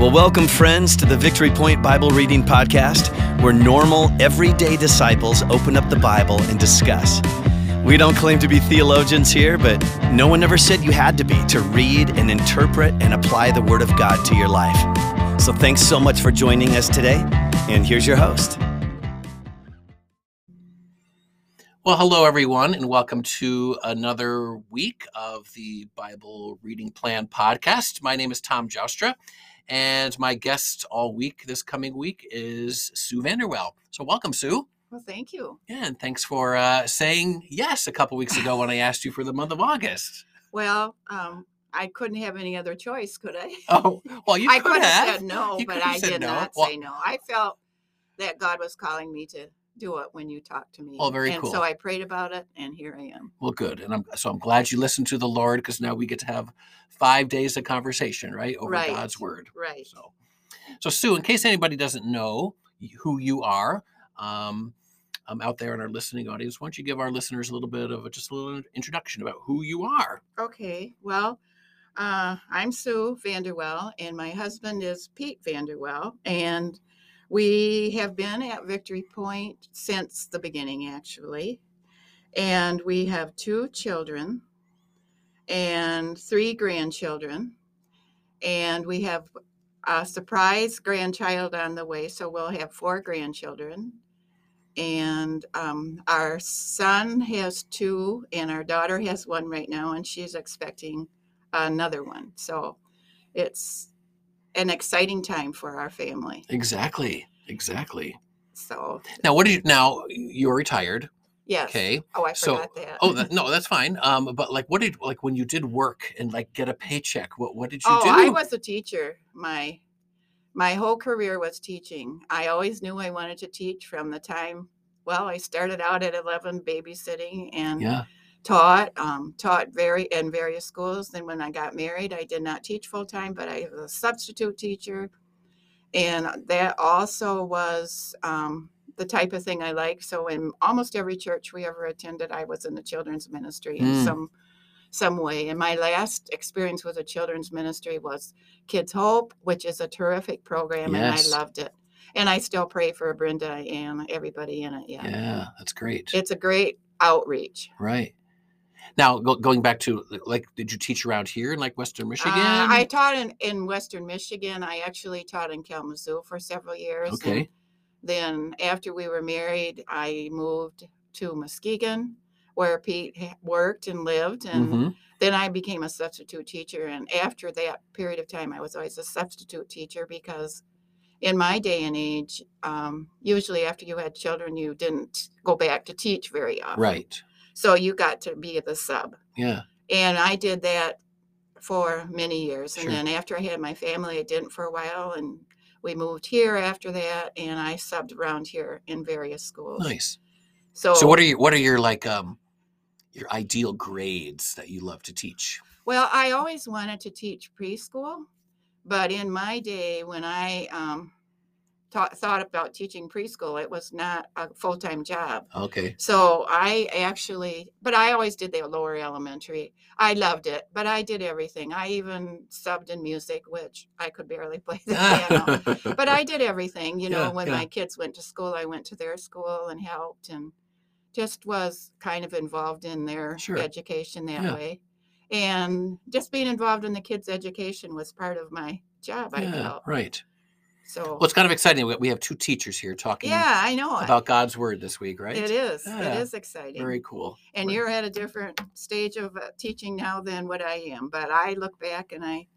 Well, welcome, friends, to the Victory Point Bible Reading Podcast, where normal, everyday disciples open up the Bible and discuss. We don't claim to be theologians here, but no one ever said you had to be to read and interpret and apply the Word of God to your life. So thanks so much for joining us today, and here's your host. Well, hello, everyone, and welcome to another week of the Bible Reading Plan podcast. My name is Tom Joustra, and my guest all week, this coming week, is Sue Vanderwell. So, welcome, Sue. Well, thank you. Yeah, and thanks for uh, saying yes a couple weeks ago when I asked you for the month of August. Well, um, I couldn't have any other choice, could I? Oh, well, you I could could have have said no, You but I did no. not Well- say no. I felt that God was calling me to do it when you talk to me. Oh, very and cool. so I prayed about it, and here I am. Well, good, and I'm so I'm glad you listened to the Lord because now we get to have five days of conversation, right, over Right. God's word. Right. So, so Sue, in case anybody doesn't know who you are, um, um, out there in our listening audience, why don't you give our listeners a little bit of a, just a little introduction about who you are? Okay. Well, uh, I'm Sue Vanderwell, and my husband is Pete Vanderwell, and we have been at Victory Point since the beginning, actually. And we have two children and three grandchildren, and we have a surprise grandchild on the way, so we'll have four grandchildren. And um, our son has two, and our daughter has one right now, and she's expecting another one. So it's an exciting time for our family. Exactly, exactly. So Now, what did you? Now you're retired, yes. okay? Oh, I So- forgot that. Oh, that, no, that's fine. Um, but like, what did like when you did work and like get a paycheck? What what did you oh, do? I was a teacher. My my whole career was teaching. I always knew I wanted to teach from the time. Well, I started out at 11 babysitting and yeah, taught um, taught very in various schools then when i got married i did not teach full time but i was a substitute teacher and that also was um, the type of thing i like so in almost every church we ever attended i was in the children's ministry in Mm. some some way and my last experience with a children's ministry was kids hope which is a terrific program Yes. and i loved it and i still pray for brenda and everybody in it yeah, yeah, that's great. it's a great outreach Right. Now, go, going back to like, did you teach around here in like Western Michigan? Uh, I taught in, in Western Michigan. I actually taught in Kalamazoo for several years. okay. Then after we were married, I moved to Muskegon, where Pete worked and lived, and Mhm. then I became a substitute teacher. And after that period of time, I was always a substitute teacher because in my day and age, um, usually after you had children, you didn't go back to teach very often. Right. So you got to be the sub. Yeah. And I did that for many years. And Sure. then after I had my family, I didn't for a while. And we moved here after that. And I subbed around here in various schools. Nice. So, So, what are your what are your like um your ideal grades that you love to teach? well, I always wanted to teach preschool. But in my day, when I um, taught, thought about teaching preschool, it was not a full time job. Okay. So I actually, but I always did the lower elementary. I loved it, but I did everything. I even subbed in music, which I could barely play the piano. But I did everything. You know, Yeah, when yeah. my kids went to school, I went to their school and helped and just was kind of involved in their Sure. education that Yeah. way. And just being involved in the kids' education was part of my job, I felt. Right. So, Well, it's kind of exciting. We have two teachers here talking yeah, I know. about God's word this week, right? It is. Yeah. It is exciting. Very cool. and Right. you're at a different stage of uh, teaching now than what I am. But I look back and I,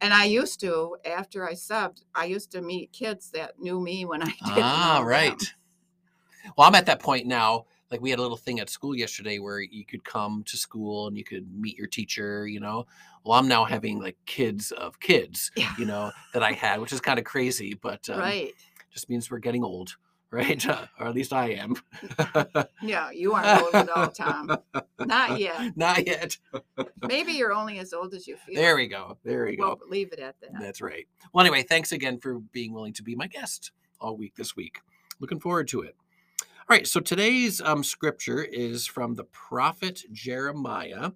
and I used to after I subbed, I used to meet kids that knew me when I didn't Ah, right. them. Well, I'm at that point now. Like we had a little thing at school yesterday where you could come to school and you could meet your teacher, you know. Well, I'm now having like kids of kids, Yeah. you know, that I had, which is kind of crazy, but um, right. just means we're getting old, right? or at least I am. Yeah, you aren't old at all, Tom. Not yet. Not yet. Maybe you're only as old as you feel. There we go. There we go. Leave it at that. That's right. Well, anyway, thanks again for being willing to be my guest all week this week. Looking forward to it. All right, so today's um, scripture is from the prophet Jeremiah,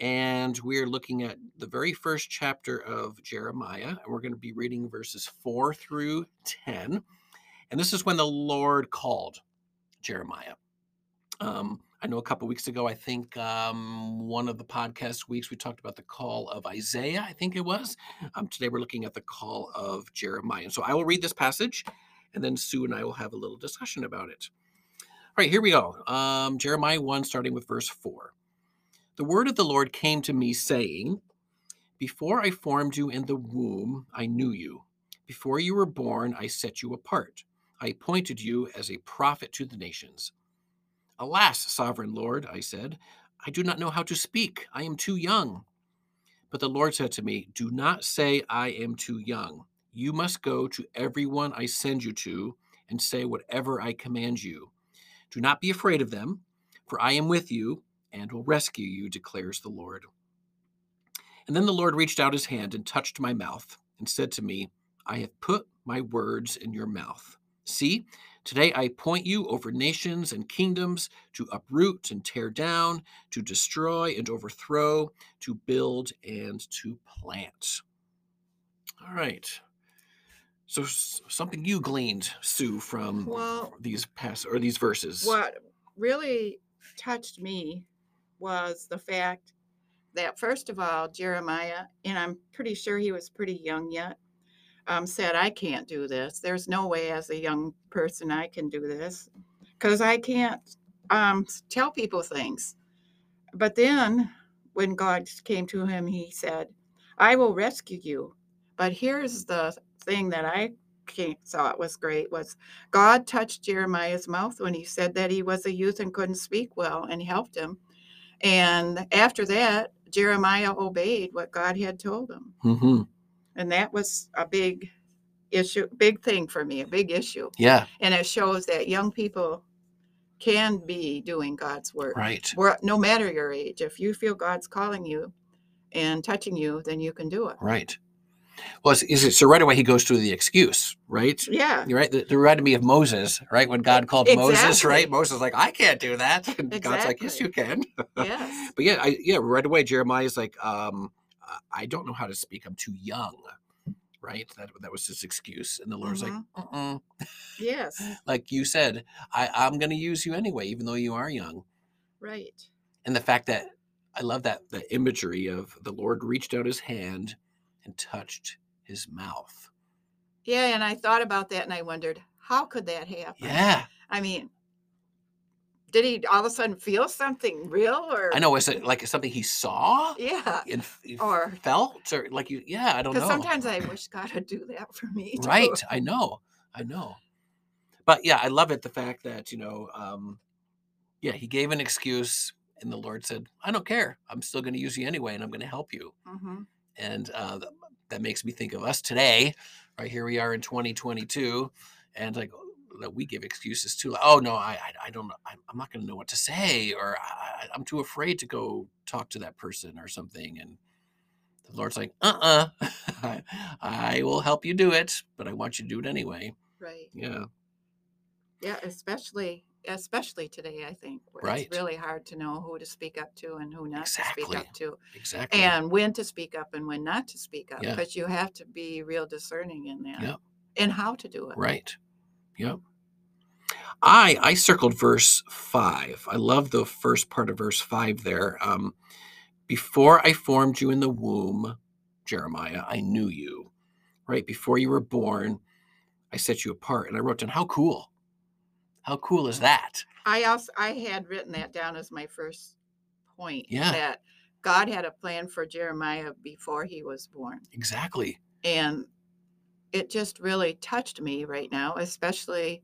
and we're looking at the very first chapter of Jeremiah, and we're going to be reading verses 4 through 10. And this is when the Lord called Jeremiah. Um, I know a couple weeks ago, I think um, one of the podcast weeks, we talked about the call of Isaiah, I think it was. Um, today we're looking at the call of Jeremiah. So I will read this passage, and then Sue and I will have a little discussion about it. Right, here we go. Um, Jeremiah 1, starting with verse 4. The word of the Lord came to me, saying, Before I formed you in the womb, I knew you. Before you were born, I set you apart. I appointed you as a prophet to the nations. Alas, sovereign Lord, I said, I do not know how to speak. I am too young. But the Lord said to me, Do not say, I am too young. You must go to everyone I send you to and say whatever I command you. Do not be afraid of them, for I am with you and will rescue you, declares the Lord. And then the Lord reached out his hand and touched my mouth and said to me, I have put my words in your mouth. See, today I point you over nations and kingdoms to uproot and tear down, to destroy and overthrow, to build and to plant. All right. So something you gleaned, Sue, from Well- these past or these verses. What really touched me was the fact that, first of all, Jeremiah, and I'm pretty sure he was pretty young yet, um, said, I can't do this. There's no way as a young person I can do this because I can't um, tell people things. But then when God came to him, he said, I will rescue you. But here's the thing that I thought was great was God touched Jeremiah's mouth when he said that he was a youth and couldn't speak well and helped him. And after that, Jeremiah obeyed what God had told him. hmm And that was a big issue, big thing for me, a big issue. Yeah, And it shows that young people can be doing God's work. right. Where- No matter your age, if you feel God's calling you and touching you, then you can do it. Right. Well, is, it so? Right away, he goes through the excuse, right? Yeah. You're right. The, the reminded me of Moses, right? When God called Moses, right? Moses is like, I can't do that. And God's like, Yes, you can. Yes. But yeah, I, yeah, right away, Jeremiah's like, um, I- don't know how to speak. I'm too young, right? That that was his excuse, and the Lord's Mhm. like, uh-uh. Yes. like you said, I, I'm going to use you anyway, even though you are young. Right. And the fact that I love that the imagery of the Lord reached out His hand and touched His mouth. Yeah. And I thought about that and I wondered, how could that happen? Yeah, I mean, did he all of a sudden feel something real or? I know. Is it like something he saw Yeah. and Or felt, or like you? Yeah, I don't know. because sometimes I wish God would do that for me. too. right i know i know but yeah i love it the fact that you know um yeah he gave an excuse and the lord said i don't care i'm still going to use you anyway and i'm going to help you Mhm. And uh th- that makes me think of us today right here we are in 2022 and like that we give excuses too like oh no i i, don't know i'm, not going to know what to say or I, I- i'm too afraid to go talk to that person or something and the lord's like uh-uh I, I will help you do it but i want you to do it anyway Right. yeah Yeah. Especially, especially today, I think where Right. it's really hard to know who to speak up to and who not to speak up to, exactly and when to speak up and when not to speak up, Yeah. because you have to be real discerning in that. Yep. And how to do it. Right. Yep. I I circled verse five. I love the first part of verse five there. Um, before I formed you in the womb, Jeremiah, I knew you. Right before you were born, I set you apart, and I wrote down how cool. How cool is that? I also I had written that down as my first point. Yeah. That God had a plan for Jeremiah before he was born. Exactly. And it just really touched me right now, especially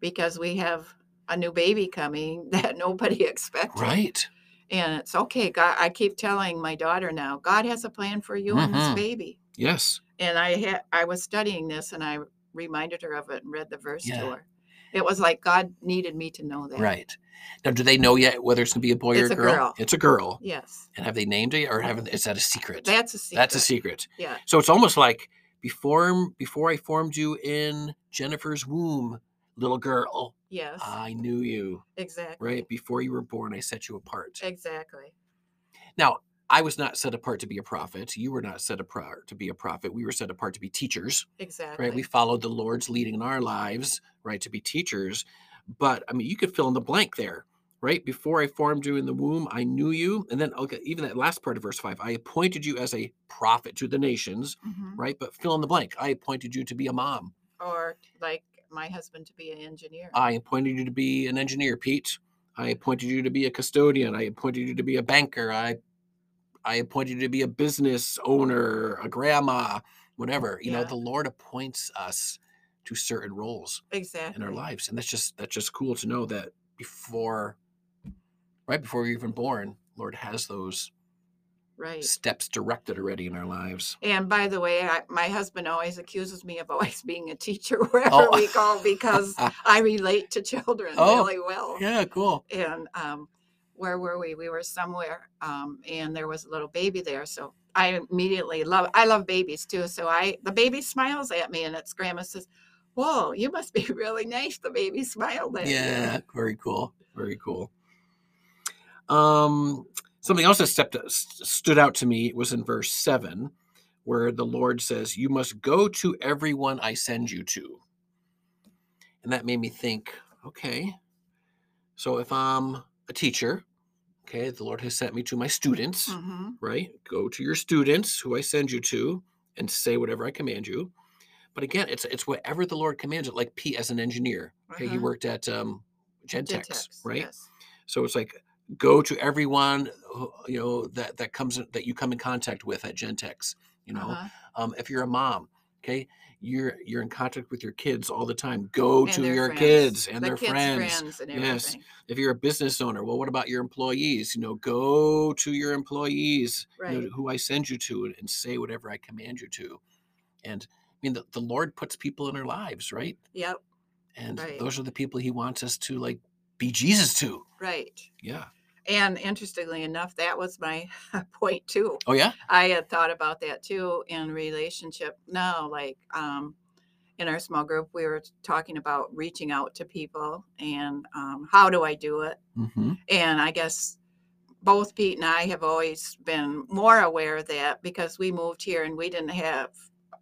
because we have a new baby coming that nobody expected. Right. And it's okay. God, I keep telling my daughter now, God has a plan for you and this Mhm. baby. Yes. And I had I was studying this and I reminded her of it and read the verse Yeah. to her. It was like God needed me to know that. Right. Now, do they know yet whether it's going to be a boy or It's a a girl? girl. It's a girl. Yes. And have they named it, or have is that a secret? That's a secret. That's a secret. Yeah. So it's almost like before before I formed you in Jennifer's womb, little girl, Yes. I knew you. exactly. Right before you were born, I set you apart. Exactly. Now, I was not set apart to be a prophet. You were not set apart to be a prophet. We were set apart to be teachers, Exactly. right? We followed the Lord's leading in our lives, right, to be teachers. But I mean, you could fill in the blank there, right? Before I formed you in the womb, I knew you. And then, okay, even that last part of verse five, I appointed you as a prophet to the nations, Mhm. right? But fill in the blank. I appointed you to be a mom. Or like my husband to be an engineer. I appointed you to be an engineer, Pete. I appointed you to be a custodian. I appointed you to be a banker. I I appointed you to be a business owner, a grandma, whatever. You know, the Lord appoints us to certain roles exactly. in our lives. And that's just that's just cool to know that before right before we're even born, Lord has those Right. steps directed already in our lives. And by the way, I, my husband always accuses me of always being a teacher wherever Oh. we go because I relate to children Oh, really well. Yeah, cool. And um, where were we? We were somewhere, um, and there was a little baby there. So I immediately love. I love babies too. So I, the baby smiles at me, and its grandma says, "Whoa, you must be really nice." The baby smiled at you. Yeah, very cool. Very cool. Um, something else that stepped, st- stood out to me was in verse 7, where the Lord says, You must go to everyone I send you to. And that made me think, okay, so if I'm a teacher, okay, the Lord has sent me to my students, hmm right? Go to your students who I send you to and say whatever I command you. But again, it's it's whatever the Lord commands it. Like Pete as an engineer, okay, he Uh-huh. worked at um, Gentex, Gentex, right? yes. So it's like go to everyone you know that that comes that you come in contact with at Gentex. You know, Uh-huh. um, if you're a mom, okay, you're you're in contact with your kids all the time. Go And to your friends, kids and the their kids' friends. and Yes. If you're a business owner, well, what about your employees? You know, go to your employees, you know, who I send you to, and, and say whatever I command you to. And mean, the, the Lord puts people in our lives, right? Yep. And Right. those are the people He wants us to like be Jesus to. Right. Yeah. And interestingly enough, that was my point too. Oh yeah. I had thought about that too in relationship. No, like um, in our small group, we were talking about reaching out to people and um, how do I do it? Mm-hmm. And I guess both Pete and I have always been more aware of that because we moved here and we didn't have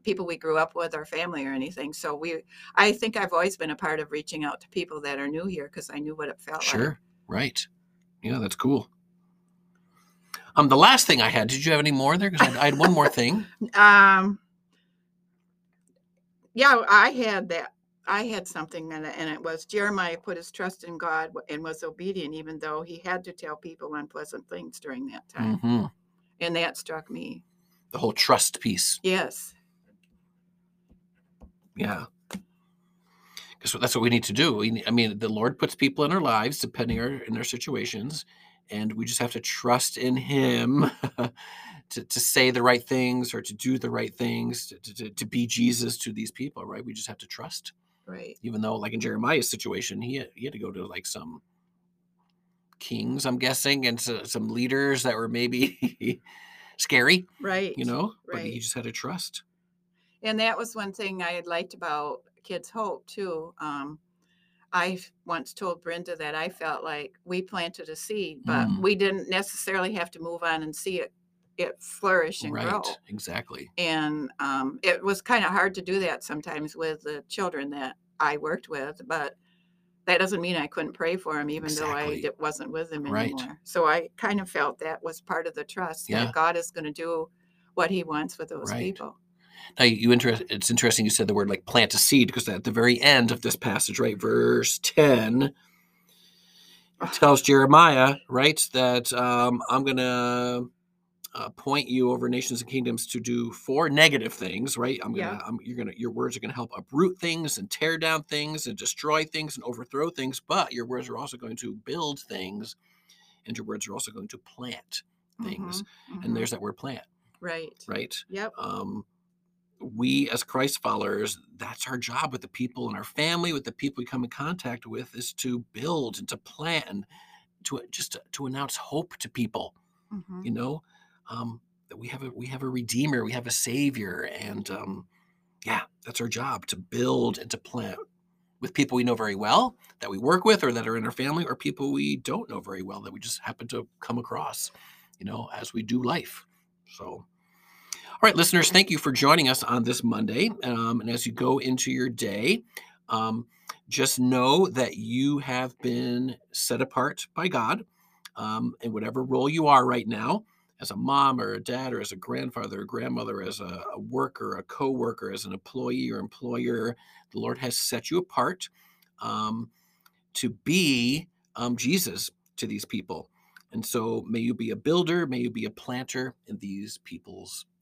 people we grew up with or family or anything. So we, I think I've always been a part of reaching out to people that are new here because I knew what it felt Sure. Right. Yeah, that's cool. Um, the last thing I had. Did you have any more there? Because I, had- I had one more thing. Um, yeah, I had that. I had something and it, and it was Jeremiah put his trust in God and was obedient, even though he had to tell people unpleasant things during that time. hmm And that struck me. The whole trust piece. Yes. Yeah. Because that's what we need to do. We, I mean, the Lord puts people in our lives, depending on our, in their situations, and we just have to trust in Him to, to say the right things or to do the right things, to, to, to be Jesus to these people, right? We just have to trust. Right. Even though, like in Jeremiah's situation, he had, he had to go to like some kings, I'm guessing, and so, some leaders that were maybe scary, Right. you know, but he just had to trust. And that was one thing I had liked about Kids Hope too. Um, I once told Brenda that I felt like we planted a seed, but Mm. we didn't necessarily have to move on and see it it flourish and Right. grow. Exactly. And um, it was kind of hard to do that sometimes with the children that I worked with, but that doesn't mean I couldn't pray for them, even though I wasn't with them Right. anymore. So I kind of felt that was part of the trust Yeah. that God is going to do what He wants with those Right. people. Now you interest. It's interesting you said the word like plant a seed because at the very end of this passage, right, verse ten, it tells Jeremiah, right, that um, I'm gonna uh, point you over nations and kingdoms to do four negative things, right? I'm gonna, Yeah. I'm, you're gonna, your words are gonna help uproot things and tear down things and destroy things and overthrow things, but your words are also going to build things, and your words are also going to plant things. Mhm, mhm. And there's that word plant, right. right? Yep. um, we as Christ followers, that's our job with the people in our family, with the people we come in contact with, is to build and to plan, to just to, to announce hope to people. mhm. You know, um, that we have a we have a redeemer, we have a savior, and um, yeah, that's our job to build and to plant with people we know very well that we work with or that are in our family or people we don't know very well that we just happen to come across you know, as we do life. So, right, listeners, thank you for joining us on this Monday. Um, and as you go into your day, um, just know that you have been set apart by God um, in whatever role you are right now as a mom or a dad or as a grandfather or grandmother, as a, a worker, a co worker, as an employee or employer. The Lord has set you apart um, to be um, Jesus to these people. And so may you be a builder, may you be a planter in these people's